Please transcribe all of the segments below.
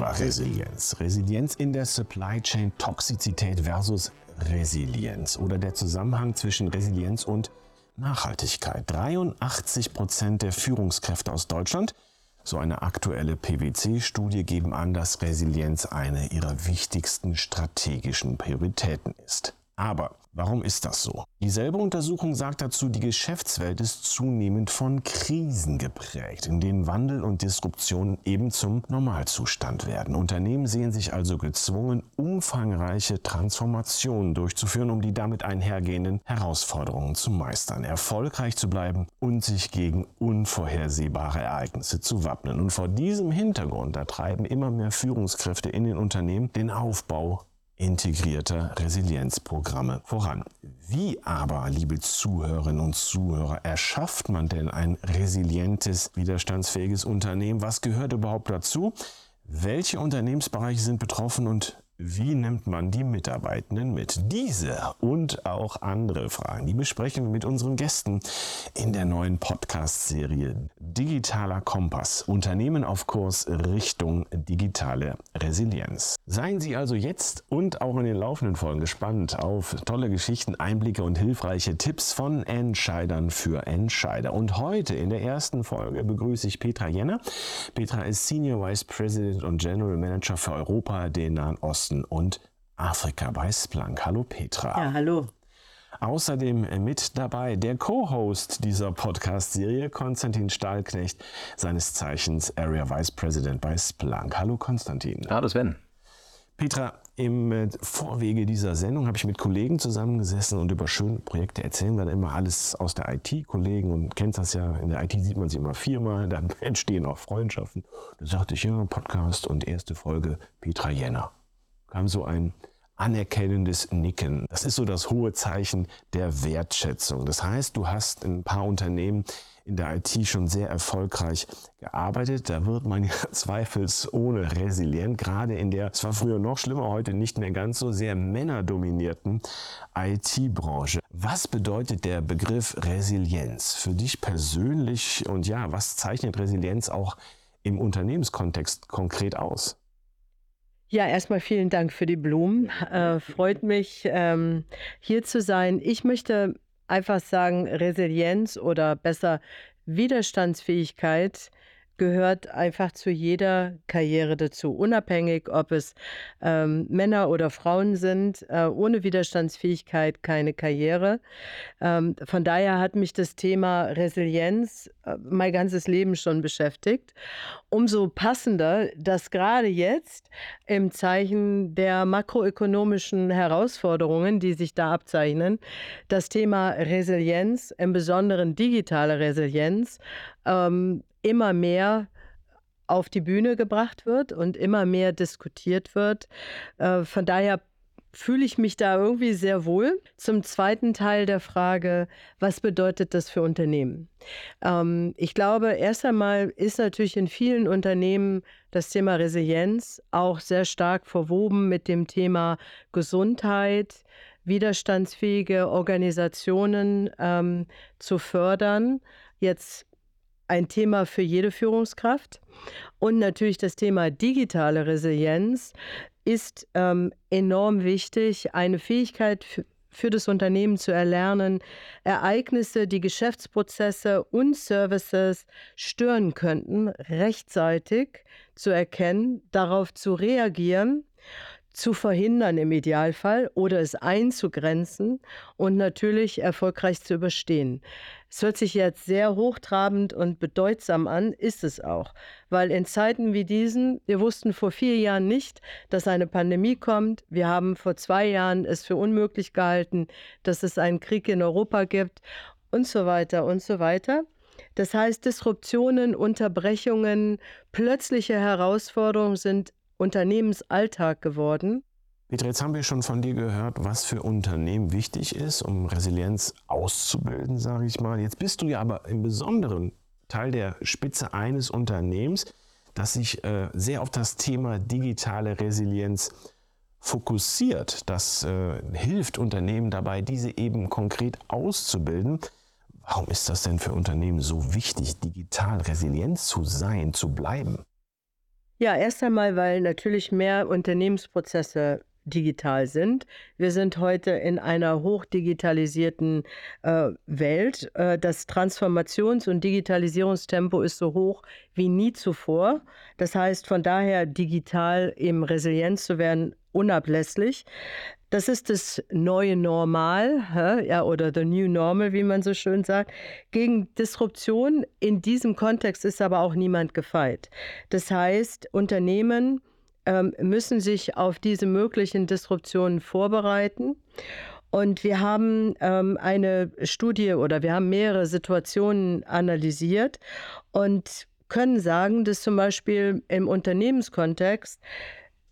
Thema Resilienz. Resilienz in der Supply Chain Toxizität versus Resilienz oder der Zusammenhang zwischen Resilienz und Nachhaltigkeit. 83 Prozent der Führungskräfte aus Deutschland, so eine aktuelle PwC-Studie, geben an, dass Resilienz eine ihrer wichtigsten strategischen Prioritäten ist. Aber warum ist das so? Dieselbe Untersuchung sagt dazu, die Geschäftswelt ist zunehmend von Krisen geprägt, in denen Wandel und Disruption eben zum Normalzustand werden. Unternehmen sehen sich also gezwungen, umfangreiche Transformationen durchzuführen, um die damit einhergehenden Herausforderungen zu meistern, erfolgreich zu bleiben und sich gegen unvorhersehbare Ereignisse zu wappnen. Und vor diesem Hintergrund treiben immer mehr Führungskräfte in den Unternehmen den Aufbau integrierter Resilienzprogramme voran. Wie aber, liebe Zuhörerinnen und Zuhörer, erschafft man denn ein resilientes, widerstandsfähiges Unternehmen? Was gehört überhaupt dazu? Welche Unternehmensbereiche sind betroffen und wie nimmt man die Mitarbeitenden mit? Diese und auch andere Fragen, die besprechen wir mit unseren Gästen in der neuen Podcast-Serie Digitaler Kompass. Unternehmen auf Kurs Richtung digitale Resilienz. Seien Sie also jetzt und auch in den laufenden Folgen gespannt auf tolle Geschichten, Einblicke und hilfreiche Tipps von Entscheidern für Entscheider. Und heute in der ersten Folge begrüße ich Petra Jenner. Petra ist Senior Vice President und General Manager für Europa, den Nahen Osten Osten und Afrika bei Splunk. Hallo Petra. Ja, hallo. Außerdem mit dabei der Co-Host dieser Podcast-Serie, Konstantin Stahlknecht, seines Zeichens Area Vice President bei Splunk. Hallo Konstantin. Hallo Sven. Petra, im äh, Vorwege dieser Sendung habe ich mit Kollegen zusammengesessen und über schöne Projekte erzählen wir dann immer alles aus der IT. Kollegen und kennt das ja, in der IT sieht man sich immer viermal, dann entstehen auch Freundschaften. Da sagte ich, ja, Podcast und erste Folge Petra Jenner kam so ein anerkennendes Nicken. Das ist so das hohe Zeichen der Wertschätzung. Das heißt, du hast ein paar Unternehmen in der IT schon sehr erfolgreich gearbeitet. Da wird man ja zweifelsohne resilient, gerade in der, es war früher noch schlimmer, heute nicht mehr ganz so sehr männerdominierten IT-Branche. Was bedeutet der Begriff Resilienz für dich persönlich und ja, was zeichnet Resilienz auch im Unternehmenskontext konkret aus? Ja, erstmal vielen Dank für die Blumen. Äh, freut mich, ähm, hier zu sein. Ich möchte einfach sagen, Resilienz oder besser Widerstandsfähigkeit gehört einfach zu jeder Karriere dazu, unabhängig, ob es ähm, Männer oder Frauen sind. Äh, ohne Widerstandsfähigkeit keine Karriere. Ähm, von daher hat mich das Thema Resilienz äh, mein ganzes Leben schon beschäftigt. Umso passender, dass gerade jetzt im Zeichen der makroökonomischen Herausforderungen, die sich da abzeichnen, das Thema Resilienz, im Besonderen digitale Resilienz, ähm, immer mehr auf die Bühne gebracht wird und immer mehr diskutiert wird. Äh, von daher fühle ich mich da irgendwie sehr wohl. Zum zweiten Teil der Frage, was bedeutet das für Unternehmen? Ähm, ich glaube, erst einmal ist natürlich in vielen Unternehmen das Thema Resilienz auch sehr stark verwoben mit dem Thema Gesundheit, widerstandsfähige Organisationen ähm, zu fördern. Jetzt ein Thema für jede Führungskraft. Und natürlich das Thema digitale Resilienz ist ähm, enorm wichtig, eine Fähigkeit für, für das Unternehmen zu erlernen, Ereignisse, die Geschäftsprozesse und Services stören könnten, rechtzeitig zu erkennen, darauf zu reagieren, zu verhindern im Idealfall oder es einzugrenzen und natürlich erfolgreich zu überstehen. Es hört sich jetzt sehr hochtrabend und bedeutsam an, ist es auch, weil in Zeiten wie diesen, wir wussten vor vier Jahren nicht, dass eine Pandemie kommt. Wir haben vor zwei Jahren es für unmöglich gehalten, dass es einen Krieg in Europa gibt und so weiter und so weiter. Das heißt, Disruptionen, Unterbrechungen, plötzliche Herausforderungen sind Unternehmensalltag geworden. Peter, jetzt haben wir schon von dir gehört, was für Unternehmen wichtig ist, um Resilienz auszubilden, sage ich mal. Jetzt bist du ja aber im Besonderen Teil der Spitze eines Unternehmens, das sich äh, sehr auf das Thema digitale Resilienz fokussiert. Das äh, hilft Unternehmen dabei, diese eben konkret auszubilden. Warum ist das denn für Unternehmen so wichtig, digital resilient zu sein, zu bleiben? Ja, erst einmal, weil natürlich mehr Unternehmensprozesse digital sind. Wir sind heute in einer hochdigitalisierten äh, Welt. Äh, das Transformations- und Digitalisierungstempo ist so hoch wie nie zuvor. Das heißt, von daher digital eben resilient zu werden, unablässlich. Das ist das neue Normal, ja, oder the new normal, wie man so schön sagt. Gegen Disruption in diesem Kontext ist aber auch niemand gefeit. Das heißt, Unternehmen ähm, müssen sich auf diese möglichen Disruptionen vorbereiten. Und wir haben ähm, eine Studie oder wir haben mehrere Situationen analysiert und können sagen, dass zum Beispiel im Unternehmenskontext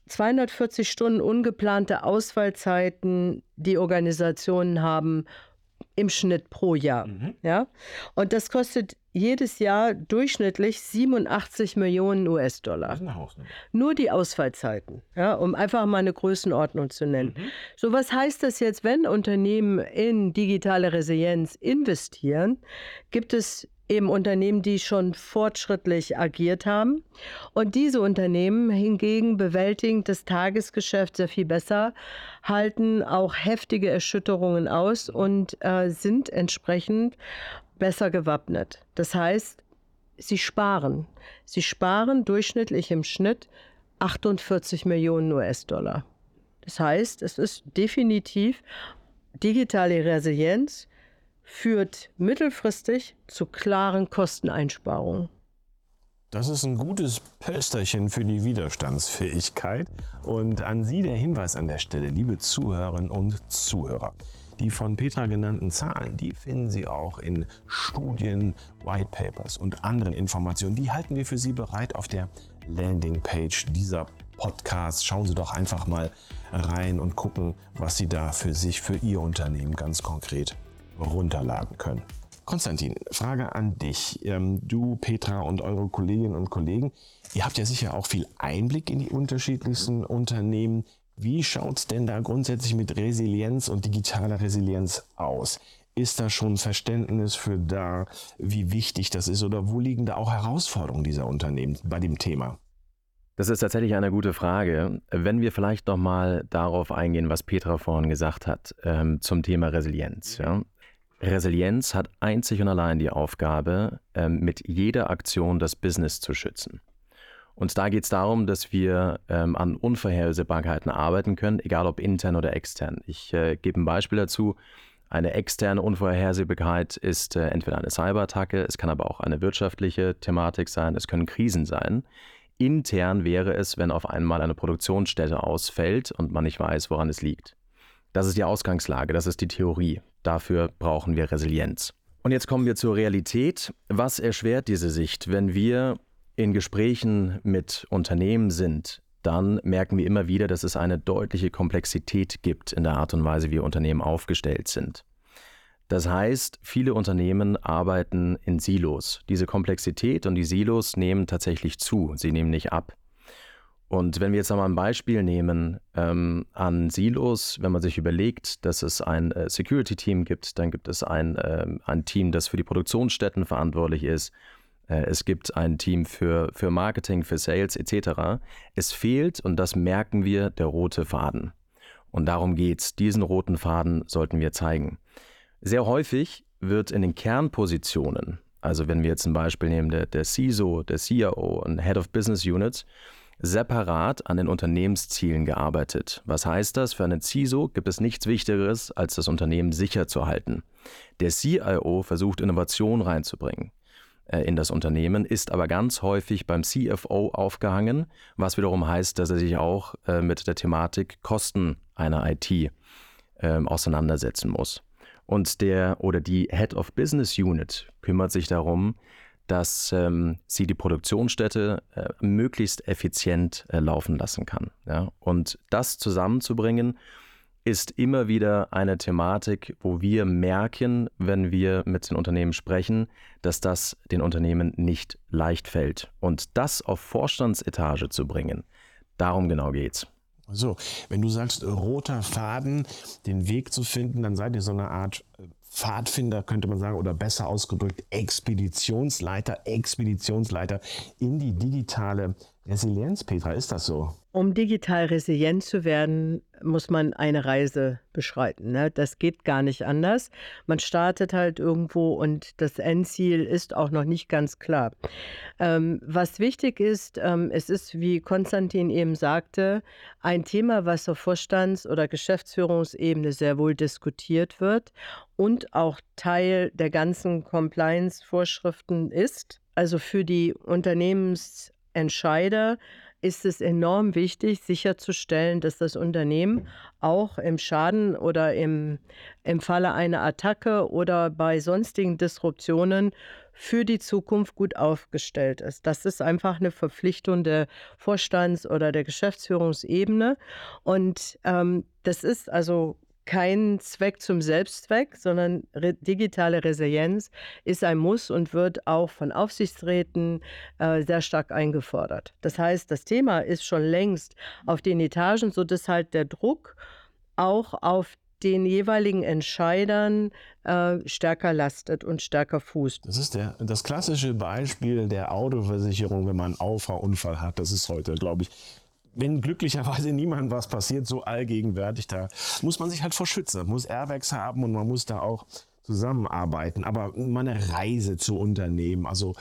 240 Stunden ungeplante Ausfallzeiten die Organisationen haben im Schnitt pro Jahr. Mhm. Ja? Und das kostet jedes Jahr durchschnittlich 87 Millionen US-Dollar. Nur die Ausfallzeiten, ja, um einfach mal eine Größenordnung zu nennen. Mhm. So, was heißt das jetzt, wenn Unternehmen in digitale Resilienz investieren? Gibt es eben Unternehmen, die schon fortschrittlich agiert haben. Und diese Unternehmen hingegen bewältigen das Tagesgeschäft sehr viel besser, halten auch heftige Erschütterungen aus und äh, sind entsprechend besser gewappnet. Das heißt, sie sparen. Sie sparen durchschnittlich im Schnitt 48 Millionen US-Dollar. Das heißt, es ist definitiv digitale Resilienz führt mittelfristig zu klaren Kosteneinsparungen. Das ist ein gutes Pösterchen für die Widerstandsfähigkeit. Und an Sie der Hinweis an der Stelle, liebe Zuhörerinnen und Zuhörer. Die von Petra genannten Zahlen, die finden Sie auch in Studien, White Papers und anderen Informationen. Die halten wir für Sie bereit auf der Landingpage dieser Podcasts. Schauen Sie doch einfach mal rein und gucken, was Sie da für sich, für Ihr Unternehmen ganz konkret runterladen können. Konstantin, Frage an dich. Ähm, du, Petra und eure Kolleginnen und Kollegen, ihr habt ja sicher auch viel Einblick in die unterschiedlichsten Unternehmen. Wie schaut es denn da grundsätzlich mit Resilienz und digitaler Resilienz aus? Ist da schon Verständnis für da, wie wichtig das ist oder wo liegen da auch Herausforderungen dieser Unternehmen bei dem Thema? Das ist tatsächlich eine gute Frage. Wenn wir vielleicht noch mal darauf eingehen, was Petra vorhin gesagt hat ähm, zum Thema Resilienz. Ja? Resilienz hat einzig und allein die Aufgabe, ähm, mit jeder Aktion das Business zu schützen. Und da geht es darum, dass wir ähm, an Unvorhersehbarkeiten arbeiten können, egal ob intern oder extern. Ich äh, gebe ein Beispiel dazu. Eine externe Unvorhersehbarkeit ist äh, entweder eine Cyberattacke, es kann aber auch eine wirtschaftliche Thematik sein, es können Krisen sein. Intern wäre es, wenn auf einmal eine Produktionsstätte ausfällt und man nicht weiß, woran es liegt. Das ist die Ausgangslage, das ist die Theorie. Dafür brauchen wir Resilienz. Und jetzt kommen wir zur Realität. Was erschwert diese Sicht, wenn wir in Gesprächen mit Unternehmen sind, dann merken wir immer wieder, dass es eine deutliche Komplexität gibt in der Art und Weise, wie Unternehmen aufgestellt sind. Das heißt, viele Unternehmen arbeiten in Silos. Diese Komplexität und die Silos nehmen tatsächlich zu, sie nehmen nicht ab. Und wenn wir jetzt einmal ein Beispiel nehmen ähm, an Silos, wenn man sich überlegt, dass es ein äh, Security-Team gibt, dann gibt es ein, äh, ein Team, das für die Produktionsstätten verantwortlich ist, äh, es gibt ein Team für, für Marketing, für Sales etc. Es fehlt, und das merken wir, der rote Faden. Und darum geht's. Diesen roten Faden sollten wir zeigen. Sehr häufig wird in den Kernpositionen, also wenn wir jetzt ein Beispiel nehmen, der, der CISO, der CIO und Head of Business Units, separat an den Unternehmenszielen gearbeitet. Was heißt das? Für einen CISO gibt es nichts Wichtigeres, als das Unternehmen sicher zu halten. Der CIO versucht Innovation reinzubringen. Äh, in das Unternehmen, ist aber ganz häufig beim CFO aufgehangen, was wiederum heißt, dass er sich auch äh, mit der Thematik Kosten einer IT ähm, auseinandersetzen muss. Und der oder die Head of Business Unit kümmert sich darum, dass ähm, sie die Produktionsstätte äh, möglichst effizient äh, laufen lassen kann. Ja? Und das zusammenzubringen, ist immer wieder eine Thematik, wo wir merken, wenn wir mit den Unternehmen sprechen, dass das den Unternehmen nicht leicht fällt. Und das auf Vorstandsetage zu bringen, darum genau geht's. So, wenn du sagst, roter Faden, den Weg zu finden, dann seid ihr so eine Art äh, Pfadfinder, könnte man sagen, oder besser ausgedrückt, Expeditionsleiter, Expeditionsleiter in die digitale Resilienz, Petra, ist das so? Um digital resilient zu werden, muss man eine Reise beschreiten. Ne? Das geht gar nicht anders. Man startet halt irgendwo und das Endziel ist auch noch nicht ganz klar. Ähm, was wichtig ist, ähm, es ist, wie Konstantin eben sagte, ein Thema, was auf Vorstands- oder Geschäftsführungsebene sehr wohl diskutiert wird und auch Teil der ganzen Compliance-Vorschriften ist. Also für die Unternehmens Entscheider ist es enorm wichtig, sicherzustellen, dass das Unternehmen auch im Schaden oder im, im Falle einer Attacke oder bei sonstigen Disruptionen für die Zukunft gut aufgestellt ist. Das ist einfach eine Verpflichtung der Vorstands- oder der Geschäftsführungsebene. Und ähm, das ist also kein Zweck zum Selbstzweck, sondern re digitale Resilienz ist ein Muss und wird auch von Aufsichtsräten äh, sehr stark eingefordert. Das heißt, das Thema ist schon längst auf den Etagen, sodass halt der Druck auch auf den jeweiligen Entscheidern äh, stärker lastet und stärker fußt. Das ist der, das klassische Beispiel der Autoversicherung, wenn man einen Auffahrunfall hat. Das ist heute, glaube ich, wenn glücklicherweise niemand was passiert, so allgegenwärtig, da muss man sich halt vor schützen. Muss Airbags haben und man muss da auch zusammenarbeiten. Aber mal eine Reise zu unternehmen, also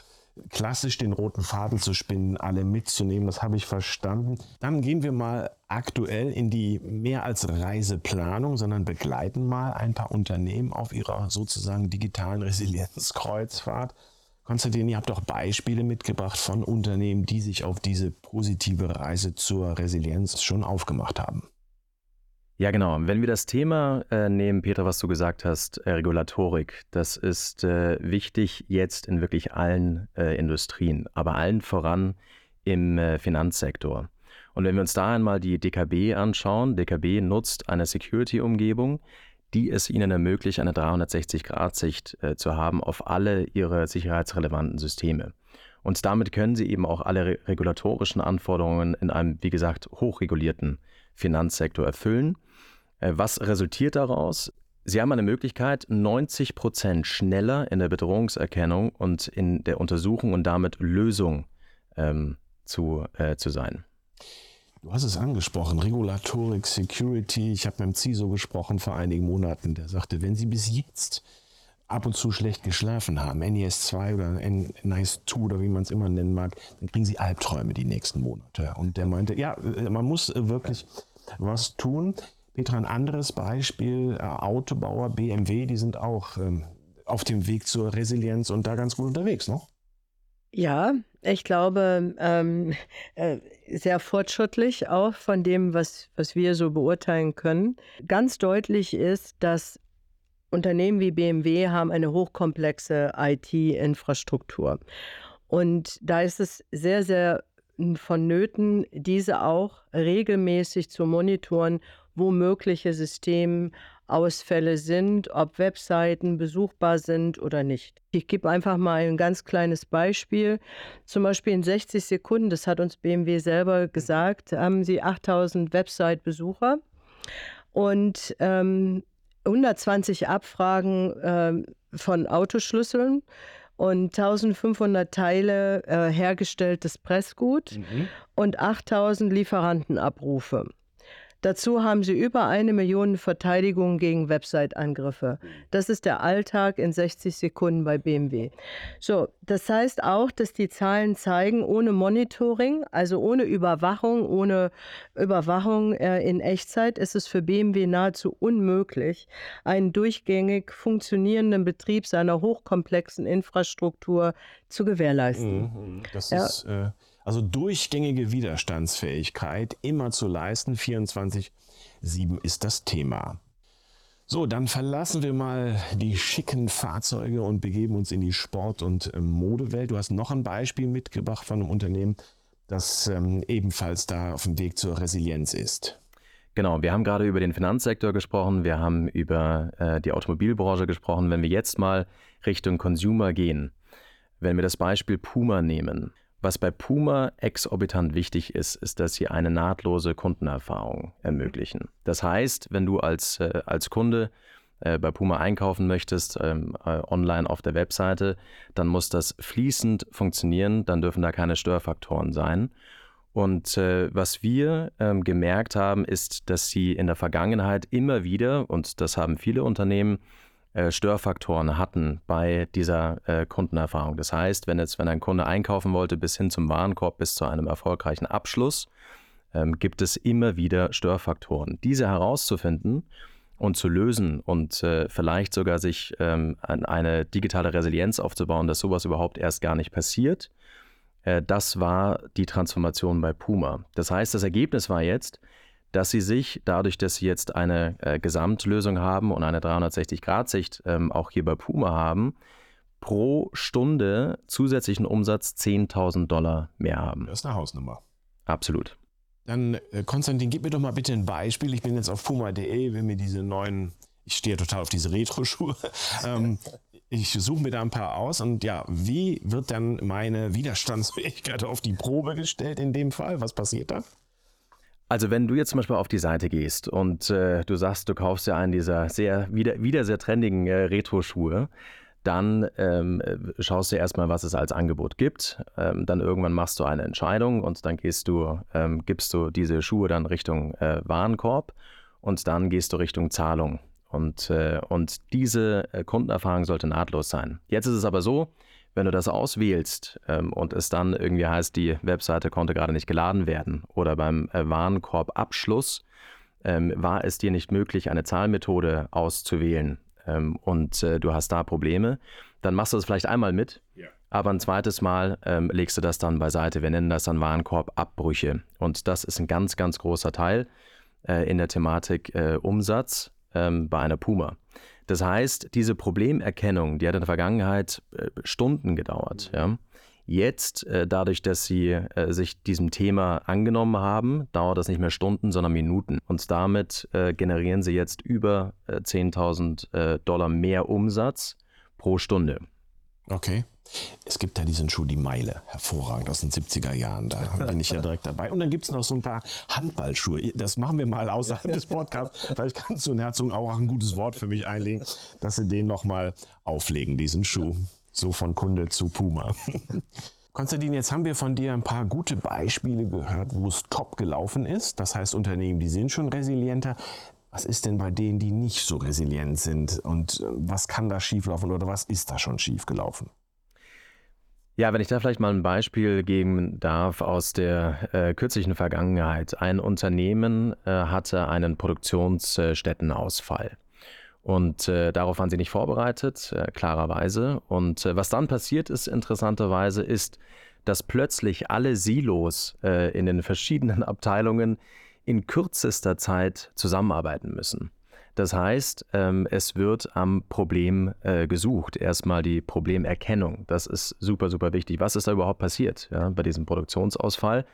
klassisch den roten Faden zu spinnen, alle mitzunehmen, das habe ich verstanden. Dann gehen wir mal aktuell in die mehr als Reiseplanung, sondern begleiten mal ein paar Unternehmen auf ihrer sozusagen digitalen Resilienzkreuzfahrt. Konstantin, ihr habt auch Beispiele mitgebracht von Unternehmen, die sich auf diese positive Reise zur Resilienz schon aufgemacht haben. Ja, genau. Wenn wir das Thema äh, nehmen, Peter, was du gesagt hast, äh, Regulatorik, das ist äh, wichtig jetzt in wirklich allen äh, Industrien, aber allen voran im äh, Finanzsektor. Und wenn wir uns da einmal die DKB anschauen, DKB nutzt eine Security-Umgebung, die es ihnen ermöglicht, eine 360-Grad-Sicht äh, zu haben auf alle ihre sicherheitsrelevanten Systeme. Und damit können sie eben auch alle re regulatorischen Anforderungen in einem, wie gesagt, hochregulierten Finanzsektor erfüllen. Äh, was resultiert daraus? Sie haben eine Möglichkeit, 90 Prozent schneller in der Bedrohungserkennung und in der Untersuchung und damit Lösung ähm, zu, äh, zu sein. Du hast es angesprochen, Regulatorik, Security. Ich habe mit dem CISO gesprochen vor einigen Monaten. Der sagte, wenn Sie bis jetzt ab und zu schlecht geschlafen haben, NES 2 oder NICE 2 oder wie man es immer nennen mag, dann kriegen Sie Albträume die nächsten Monate. Und der meinte, ja, äh, man muss äh, wirklich was tun. Petra, ein anderes Beispiel, äh, Autobauer BMW, die sind auch ähm, auf dem Weg zur Resilienz und da ganz gut unterwegs, ne? Ja, ich glaube, ähm, äh, sehr fortschrittlich auch von dem, was, was wir so beurteilen können. Ganz deutlich ist, dass Unternehmen wie BMW haben eine hochkomplexe IT-Infrastruktur. Und da ist es sehr, sehr vonnöten, diese auch regelmäßig zu monitoren, wo mögliche System Ausfälle sind, ob Webseiten besuchbar sind oder nicht. Ich gebe einfach mal ein ganz kleines Beispiel. Zum Beispiel in 60 Sekunden, das hat uns BMW selber gesagt, haben sie 8000 Website-Besucher und ähm, 120 Abfragen äh, von Autoschlüsseln und 1500 Teile äh, hergestelltes Pressgut mhm. und 8000 Lieferantenabrufe. Dazu haben sie über eine Million Verteidigungen gegen Website-Angriffe. Das ist der Alltag in 60 Sekunden bei BMW. So, das heißt auch, dass die Zahlen zeigen, ohne Monitoring, also ohne Überwachung, ohne Überwachung äh, in Echtzeit, ist es für BMW nahezu unmöglich, einen durchgängig funktionierenden Betrieb seiner hochkomplexen Infrastruktur zu gewährleisten. Mhm, das ja. ist äh also durchgängige Widerstandsfähigkeit immer zu leisten. 24-7 ist das Thema. So, dann verlassen wir mal die schicken Fahrzeuge und begeben uns in die Sport- und ähm, Modewelt. Du hast noch ein Beispiel mitgebracht von einem Unternehmen, das ähm, ebenfalls da auf dem Weg zur Resilienz ist. Genau, wir haben gerade über den Finanzsektor gesprochen, wir haben über äh, die Automobilbranche gesprochen. Wenn wir jetzt mal Richtung Consumer gehen, wenn wir das Beispiel Puma nehmen, was bei Puma exorbitant wichtig ist, ist, dass sie eine nahtlose Kundenerfahrung ermöglichen. Das heißt, wenn du als, äh, als Kunde äh, bei Puma einkaufen möchtest, ähm, äh, online auf der Webseite, dann muss das fließend funktionieren, dann dürfen da keine Störfaktoren sein. Und äh, was wir ähm, gemerkt haben, ist, dass sie in der Vergangenheit immer wieder, und das haben viele Unternehmen, Störfaktoren hatten bei dieser äh, Kundenerfahrung. Das heißt, wenn jetzt, wenn ein Kunde einkaufen wollte, bis hin zum Warenkorb, bis zu einem erfolgreichen Abschluss, ähm, gibt es immer wieder Störfaktoren. Diese herauszufinden und zu lösen und äh, vielleicht sogar sich ähm, eine digitale Resilienz aufzubauen, dass sowas überhaupt erst gar nicht passiert äh, das war die Transformation bei Puma. Das heißt, das Ergebnis war jetzt, dass sie sich dadurch, dass sie jetzt eine äh, Gesamtlösung haben und eine 360-Grad-Sicht ähm, auch hier bei Puma haben, pro Stunde zusätzlichen Umsatz 10.000 Dollar mehr haben. Das ist eine Hausnummer. Absolut. Dann, äh, Konstantin, gib mir doch mal bitte ein Beispiel. Ich bin jetzt auf puma.de, will mir diese neuen, ich stehe total auf diese Retro-Schuhe, ähm, ich suche mir da ein paar aus und ja, wie wird dann meine Widerstandsfähigkeit auf die Probe gestellt in dem Fall? Was passiert da? Also wenn du jetzt zum Beispiel auf die Seite gehst und äh, du sagst, du kaufst ja einen dieser sehr, wieder, wieder sehr trendigen äh, Retro-Schuhe, dann ähm, schaust du erstmal, was es als Angebot gibt. Ähm, dann irgendwann machst du eine Entscheidung und dann gehst du, ähm, gibst du diese Schuhe dann Richtung äh, Warenkorb und dann gehst du Richtung Zahlung. Und, äh, und diese äh, Kundenerfahrung sollte nahtlos sein. Jetzt ist es aber so, wenn du das auswählst ähm, und es dann irgendwie heißt, die Webseite konnte gerade nicht geladen werden oder beim äh, Warenkorbabschluss ähm, war es dir nicht möglich, eine Zahlmethode auszuwählen ähm, und äh, du hast da Probleme, dann machst du das vielleicht einmal mit, ja. aber ein zweites Mal ähm, legst du das dann beiseite. Wir nennen das dann Warenkorbabbrüche und das ist ein ganz, ganz großer Teil äh, in der Thematik äh, Umsatz ähm, bei einer Puma. Das heißt, diese Problemerkennung, die hat in der Vergangenheit äh, Stunden gedauert. Ja. Jetzt, äh, dadurch, dass sie äh, sich diesem Thema angenommen haben, dauert das nicht mehr Stunden, sondern Minuten. Und damit äh, generieren sie jetzt über 10.000 äh, äh, Dollar mehr Umsatz pro Stunde. Okay. Es gibt ja diesen Schuh, die Meile, hervorragend aus den 70er Jahren. Da bin ich ja direkt dabei. Und dann gibt es noch so ein paar Handballschuhe. Das machen wir mal außerhalb des Podcasts. Vielleicht kannst du in Herzogenaurach ein gutes Wort für mich einlegen, dass sie den nochmal auflegen, diesen Schuh. So von Kunde zu Puma. Konstantin, jetzt haben wir von dir ein paar gute Beispiele gehört, wo es top gelaufen ist. Das heißt, Unternehmen, die sind schon resilienter. Was ist denn bei denen, die nicht so resilient sind? Und äh, was kann da schieflaufen oder was ist da schon schiefgelaufen? Ja, wenn ich da vielleicht mal ein Beispiel geben darf aus der äh, kürzlichen Vergangenheit. Ein Unternehmen äh, hatte einen Produktionsstättenausfall. Und äh, darauf waren sie nicht vorbereitet, äh, klarerweise. Und äh, was dann passiert ist, interessanterweise, ist, dass plötzlich alle Silos in den verschiedenen Abteilungen in kürzester Zeit zusammenarbeiten müssen. Das heißt, ähm, es wird am Problem äh, gesucht. Erstmal die Problemerkennung. Das ist super, super wichtig. Was ist da überhaupt passiert ja, bei diesem Produktionsausfall?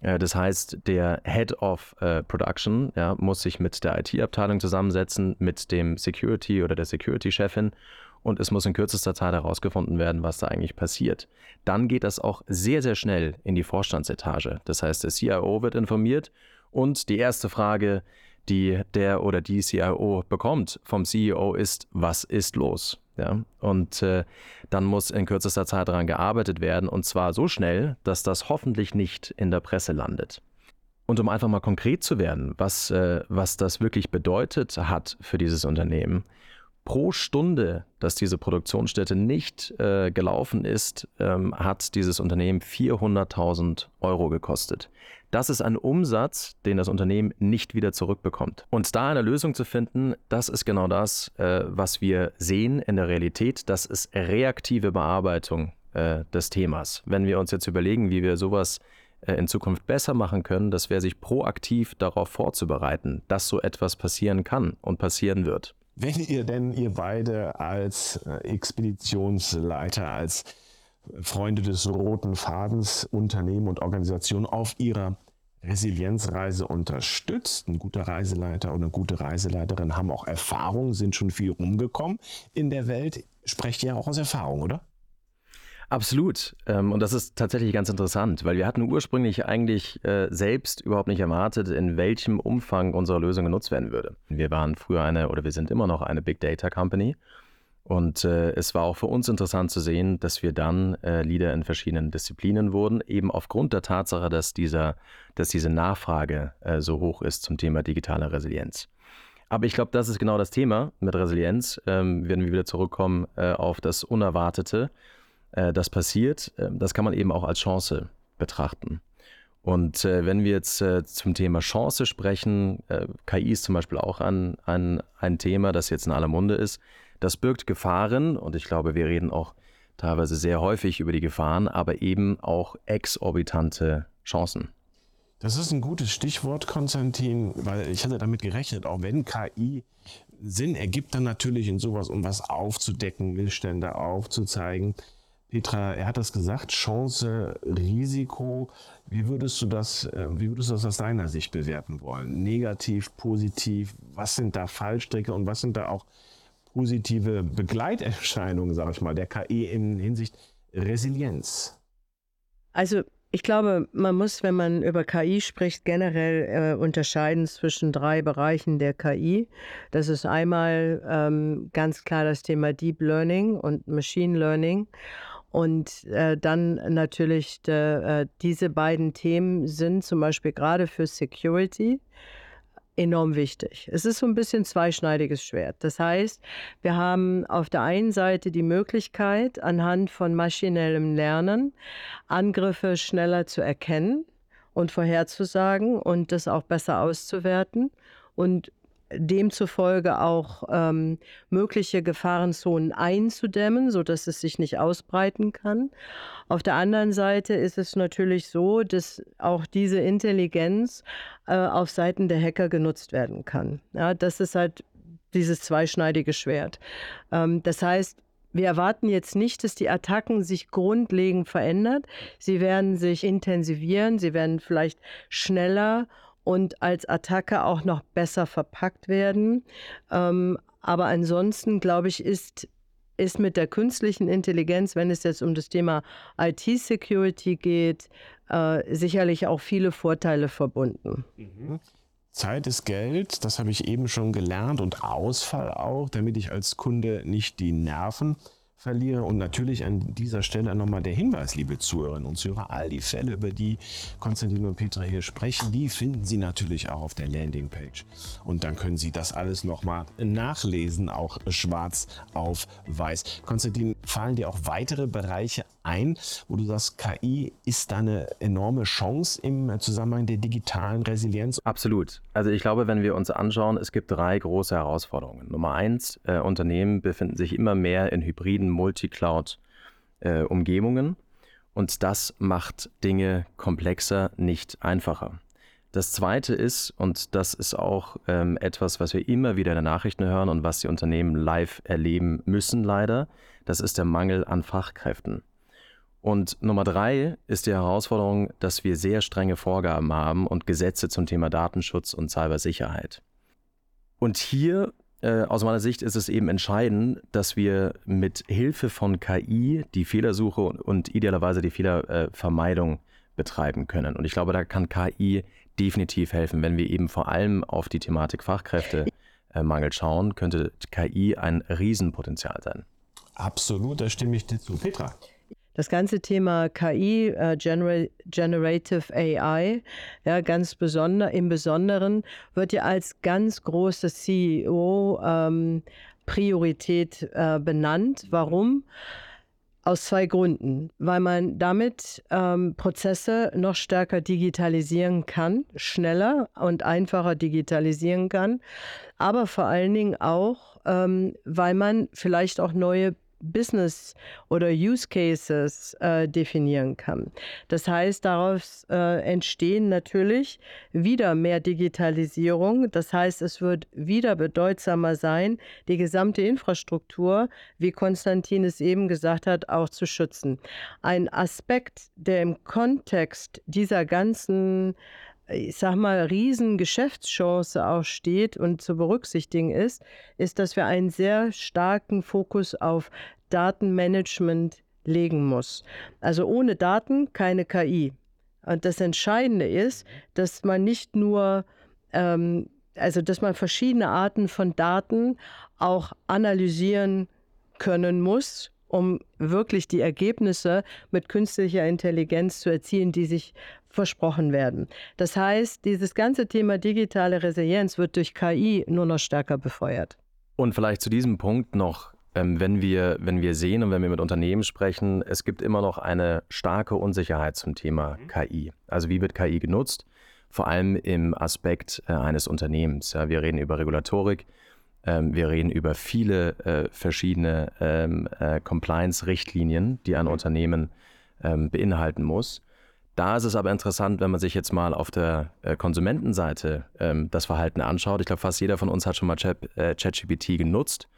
Äh, das heißt, der Head of äh, Production ja, muss sich mit der IT-Abteilung zusammensetzen, mit dem Security oder der Security-Chefin und es muss in kürzester Zeit herausgefunden werden, was da eigentlich passiert. Dann geht das auch sehr, sehr schnell in die Vorstandsetage. Das heißt, der CIO wird informiert und die erste Frage, die der oder die CIO bekommt vom CEO ist, was ist los? Ja? Und äh, dann muss in kürzester Zeit daran gearbeitet werden und zwar so schnell, dass das hoffentlich nicht in der Presse landet. Und um einfach mal konkret zu werden, was, äh, was das wirklich bedeutet hat für dieses Unternehmen, pro Stunde, dass diese Produktionsstätte nicht äh, gelaufen ist, ähm, hat dieses Unternehmen 400.000 Euro gekostet. Das ist ein Umsatz, den das Unternehmen nicht wieder zurückbekommt. Und da eine Lösung zu finden, das ist genau das, äh, was wir sehen in der Realität. Das ist reaktive Bearbeitung äh, des Themas. Wenn wir uns jetzt überlegen, wie wir sowas äh, in Zukunft besser machen können, das wäre sich proaktiv darauf vorzubereiten, dass so etwas passieren kann und passieren wird. Wenn ihr denn, ihr beide als äh, Expeditionsleiter, als Freunde des roten Fadens, Unternehmen und Organisationen auf ihrer Resilienzreise unterstützt. Ein guter Reiseleiter oder eine gute Reiseleiterin haben auch Erfahrung, sind schon viel rumgekommen in der Welt. Sprecht ihr auch aus Erfahrung, oder? Absolut. Ähm, und das ist tatsächlich ganz interessant, weil wir hatten ursprünglich eigentlich äh, selbst überhaupt nicht erwartet, in welchem Umfang unsere Lösung genutzt werden würde. Wir waren früher eine oder wir sind immer noch eine Big Data Company. Und äh, es war auch für uns interessant zu sehen, dass wir dann äh, Leader in verschiedenen Disziplinen wurden, eben aufgrund der Tatsache, dass, dieser, dass diese Nachfrage so hoch ist zum Thema digitale Resilienz. Aber ich glaube, das ist genau das Thema mit Resilienz. Ähm, werden wir wieder zurückkommen äh, auf das Unerwartete, äh, das passiert. Ähm, das kann man eben auch als Chance betrachten. Und äh, wenn wir jetzt äh, zum Thema Chance sprechen, äh, KI ist zum Beispiel auch ein, ein, ein Thema, das jetzt in aller Munde ist. Das birgt Gefahren und ich glaube, wir reden auch teilweise sehr häufig über die Gefahren, aber eben auch exorbitante Chancen. Das ist ein gutes Stichwort, Konstantin, weil ich hatte damit gerechnet, auch wenn KI Sinn ergibt, dann natürlich in sowas, um was aufzudecken, Missstände aufzuzeigen. Petra, er hat das gesagt, Chance, Risiko. Wie würdest du das, äh, wie würdest du das aus deiner Sicht bewerten wollen? Negativ, positiv? Was sind da Fallstricke und was sind da auch positive Begleiterscheinungen, sage ich mal, der KI in Hinsicht Resilienz? Also ich glaube, man muss, wenn man über KI spricht, generell äh, unterscheiden zwischen drei Bereichen der KI. Das ist einmal ähm, ganz klar das Thema Deep Learning und Machine Learning. Und äh, dann natürlich de, äh, diese beiden Themen sind zum Beispiel gerade für Security enorm wichtig. Es ist so ein bisschen zweischneidiges Schwert. Das heißt, wir haben auf der einen Seite die Möglichkeit, anhand von maschinellem Lernen Angriffe schneller zu erkennen und vorherzusagen und das auch besser auszuwerten und demzufolge auch ähm, mögliche Gefahrenzonen einzudämmen, sodass es sich nicht ausbreiten kann. Auf der anderen Seite ist es natürlich so, dass auch diese Intelligenz äh, auf Seiten der Hacker genutzt werden kann. Ja, das ist halt dieses zweischneidige Schwert. Ähm, das heißt, wir erwarten jetzt nicht, dass die Attacken sich grundlegend verändern. Sie werden sich intensivieren, sie werden vielleicht schneller und als Attacke auch noch besser verpackt werden. Ähm, aber ansonsten, glaube ich, ist, ist mit der künstlichen Intelligenz, wenn es jetzt um das Thema IT-Security geht, äh, sicherlich auch viele Vorteile verbunden. Mhm. Zeit ist Geld, das habe ich eben schon gelernt und Ausfall auch, damit ich als Kunde nicht die Nerven verliere. Und natürlich an dieser Stelle nochmal der Hinweis, liebe Zuhörerinnen und Zuhörer, all die Fälle, über die Konstantin und Petra hier sprechen, die finden Sie natürlich auch auf der Landingpage. Und dann können Sie das alles nochmal nachlesen, auch schwarz auf weiß. Konstantin, fallen dir auch weitere Bereiche ein, wo du sagst, KI ist da eine enorme Chance im Zusammenhang der digitalen Resilienz? Absolut. Also ich glaube, wenn wir uns anschauen, es gibt drei große Herausforderungen. Nummer eins, äh, Unternehmen befinden sich immer mehr in hybriden Multicloud-Umgebungen äh, und das macht Dinge komplexer, nicht einfacher. Das Zweite ist, und das ist auch ähm, etwas, was wir immer wieder in den Nachrichten hören und was die Unternehmen live erleben müssen, leider, das ist der Mangel an Fachkräften. Und Nummer drei ist die Herausforderung, dass wir sehr strenge Vorgaben haben und Gesetze zum Thema Datenschutz und Cybersicherheit. Und hier äh, aus meiner Sicht ist es eben entscheidend, dass wir mit Hilfe von KI die Fehlersuche und, und idealerweise die Fehlervermeidung betreiben können. Und ich glaube, da kann KI definitiv helfen. Wenn wir eben vor allem auf die Thematik Fachkräftemangel schauen, könnte KI ein Riesenpotenzial sein. Absolut, da stimme ich dir zu. Petra. Das ganze Thema KI, äh, Gener Generative AI, ja, ganz besonder, im Besonderen, wird ja als ganz große CEO ähm, Priorität äh, benannt. Warum? Aus zwei Gründen. Weil man damit ähm, Prozesse noch stärker digitalisieren kann, schneller und einfacher digitalisieren kann, aber vor allen Dingen auch, ähm, weil man vielleicht auch neue Business oder Use Cases äh, definieren kann. Das heißt, daraus äh, entstehen natürlich wieder mehr Digitalisierung. Das heißt, es wird wieder bedeutsamer sein, die gesamte Infrastruktur, wie Konstantin es eben gesagt hat, auch zu schützen. Ein Aspekt, der im Kontext dieser ganzen ich sag mal, riesen Geschäftschance auch steht und zu berücksichtigen ist, ist, dass wir einen sehr starken Fokus auf Datenmanagement legen muss. Also ohne Daten keine KI. Und das Entscheidende ist, dass man nicht nur, ähm, also dass man verschiedene Arten von Daten auch analysieren können muss, um wirklich die Ergebnisse mit künstlicher Intelligenz zu erzielen, die sich versprochen werden. Das heißt, dieses ganze Thema digitale Resilienz wird durch KI nur noch stärker befeuert. Und vielleicht zu diesem Punkt noch, wenn wir, wenn wir sehen und wenn wir mit Unternehmen sprechen, es gibt immer noch eine starke Unsicherheit zum Thema mhm. KI. Also wie wird KI genutzt? Vor allem im Aspekt äh, eines Unternehmens. Wir reden über Regulatorik, ähm, wir reden über viele äh, verschiedene ähm, äh, Compliance-Richtlinien, die ein Unternehmen ähm, beinhalten muss. Da ist es aber interessant, wenn man sich jetzt mal auf der Konsumentenseite ähm, das Verhalten anschaut. Ich glaube, fast jeder von uns hat schon mal ChatGPT genutzt.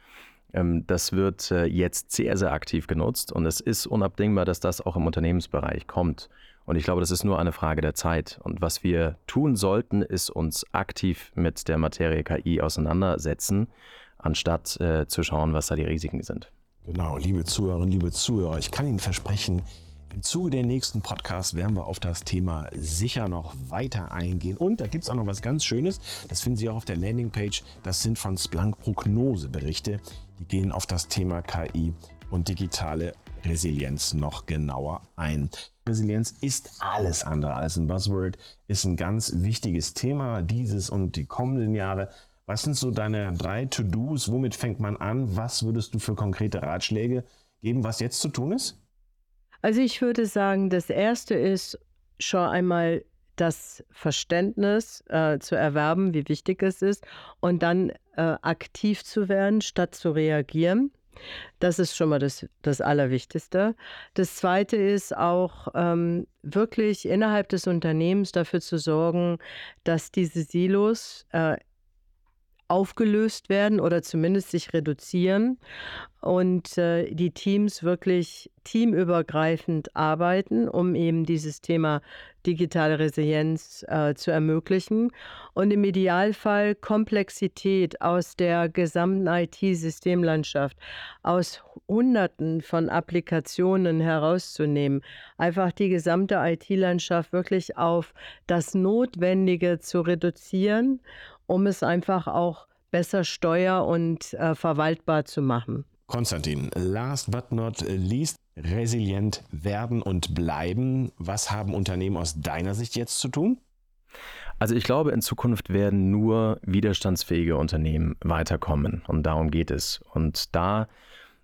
Ähm, das wird äh, jetzt sehr, sehr aktiv genutzt und es ist unabdingbar, dass das auch im Unternehmensbereich kommt. Und ich glaube, das ist nur eine Frage der Zeit. Und was wir tun sollten, ist uns aktiv mit der Materie KI auseinandersetzen, anstatt äh, zu schauen, was da die Risiken sind. Genau, liebe Zuhörerinnen, liebe Zuhörer, ich kann Ihnen versprechen, im Zuge der nächsten Podcasts werden wir auf das Thema sicher noch weiter eingehen. Und da gibt es auch noch was ganz Schönes. Das finden Sie auch auf der Landingpage. Das sind von Splunk Prognoseberichte. Die gehen auf das Thema KI und digitale Resilienz noch genauer ein. Resilienz ist alles andere als ein Buzzword, ist ein ganz wichtiges Thema dieses und die kommenden Jahre. Was sind so deine drei To-Dos? Womit fängt man an? Was würdest du für konkrete Ratschläge geben, was jetzt zu tun ist? Also ich würde sagen, das Erste ist schon einmal das Verständnis äh, zu erwerben, wie wichtig es ist, und dann äh, aktiv zu werden, statt zu reagieren. Das ist schon mal das, das Allerwichtigste. Das Zweite ist auch ähm, wirklich innerhalb des Unternehmens dafür zu sorgen, dass diese Silos äh, aufgelöst werden oder zumindest sich reduzieren und äh, die Teams wirklich teamübergreifend arbeiten, um eben dieses Thema digitale Resilienz äh, zu ermöglichen. Und im Idealfall Komplexität aus der gesamten IT-Systemlandschaft, aus Hunderten von Applikationen herauszunehmen, einfach die gesamte IT-Landschaft wirklich auf das Notwendige zu reduzieren um es einfach auch besser steuer- und äh, verwaltbar zu machen. Konstantin, last but not least, resilient werden und bleiben. Was haben Unternehmen aus deiner Sicht jetzt zu tun? Also ich glaube, in Zukunft werden nur widerstandsfähige Unternehmen weiterkommen und darum geht es. Und da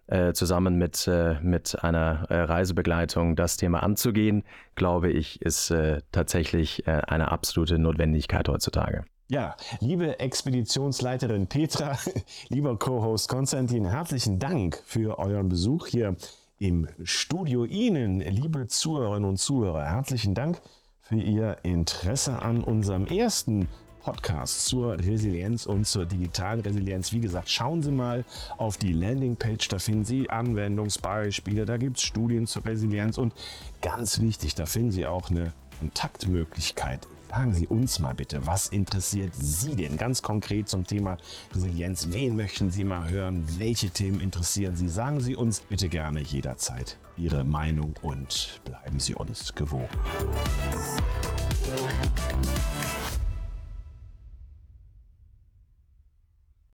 äh, zusammen mit, äh, mit einer äh, Reisebegleitung das Thema anzugehen, glaube ich, ist äh, tatsächlich äh, eine absolute Notwendigkeit heutzutage. Ja, liebe Expeditionsleiterin Petra, lieber Co-Host Konstantin, herzlichen Dank für euren Besuch hier im Studio. Ihnen, liebe Zuhörerinnen und Zuhörer, herzlichen Dank für Ihr Interesse an unserem ersten Podcast zur Resilienz und zur digitalen Resilienz. Wie gesagt, schauen Sie mal auf die Landingpage, da finden Sie Anwendungsbeispiele, da gibt es Studien zur Resilienz und ganz wichtig, da finden Sie auch eine Kontaktmöglichkeit Sagen Sie uns mal bitte, was interessiert Sie denn ganz konkret zum Thema Resilienz? Wen möchten Sie mal hören? Welche Themen interessieren Sie? Sagen Sie uns bitte gerne jederzeit Ihre Meinung und bleiben Sie uns gewogen.